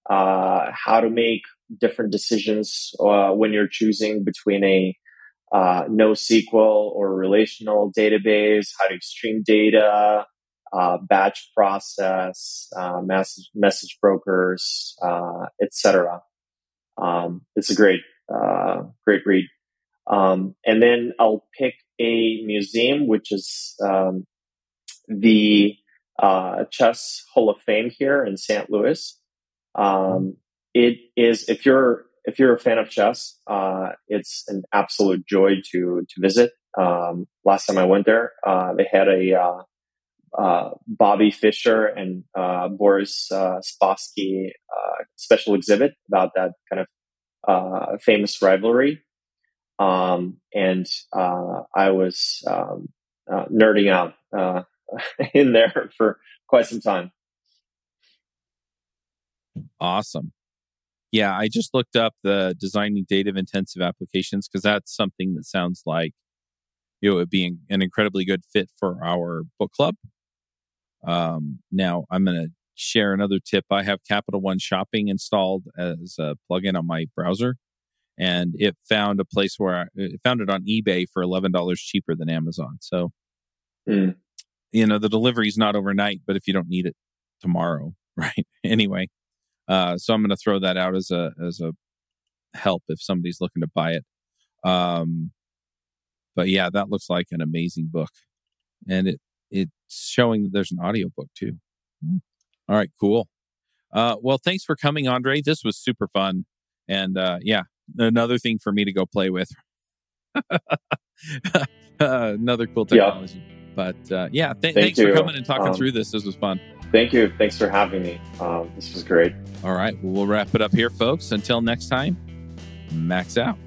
how to make different decisions when you're choosing between a uh, NoSQL or relational database, how to stream data, uh, batch process, uh, message message brokers, etc. Um, it's a great uh, great read. Um, and then I'll pick a museum, which is um, the uh, Chess Hall of Fame here in St. Louis. Um, it is if you're if you're a fan of chess, uh, it's an absolute joy to to visit. Um, last time I went there, uh, they had a uh, uh, Bobby Fischer and uh, Boris Spassky special exhibit about that kind of uh, famous rivalry. Um, and uh, I was um, uh, nerding out uh, [LAUGHS] in there for quite some time. Awesome. Yeah, I just looked up the designing data intensive applications because that's something that sounds like it would be an incredibly good fit for our book club. Um, now, I'm going to share another tip. I have Capital One Shopping installed as a plugin on my browser, and it found a place where I, it found it on eBay for eleven dollars cheaper than Amazon. So, mm. you know, the delivery is not overnight, but if you don't need it tomorrow, [LAUGHS] right? anyway, uh, so I'm going to throw that out as a as a help if somebody's looking to buy it. Um, but yeah, that looks like an amazing book, and it it's showing that there's an audio book too. Mm. All right, cool. Uh, well, thanks for coming, Andrei. This was super fun. And uh, yeah, another thing for me to go play with. [LAUGHS] another cool technology. Yeah. But uh, yeah, th- Thank thanks you. for coming and talking um, through this. This was fun. Thank you. Thanks for having me. Um, this was great. All right. Well, we'll wrap it up here, folks. Until next time, max out.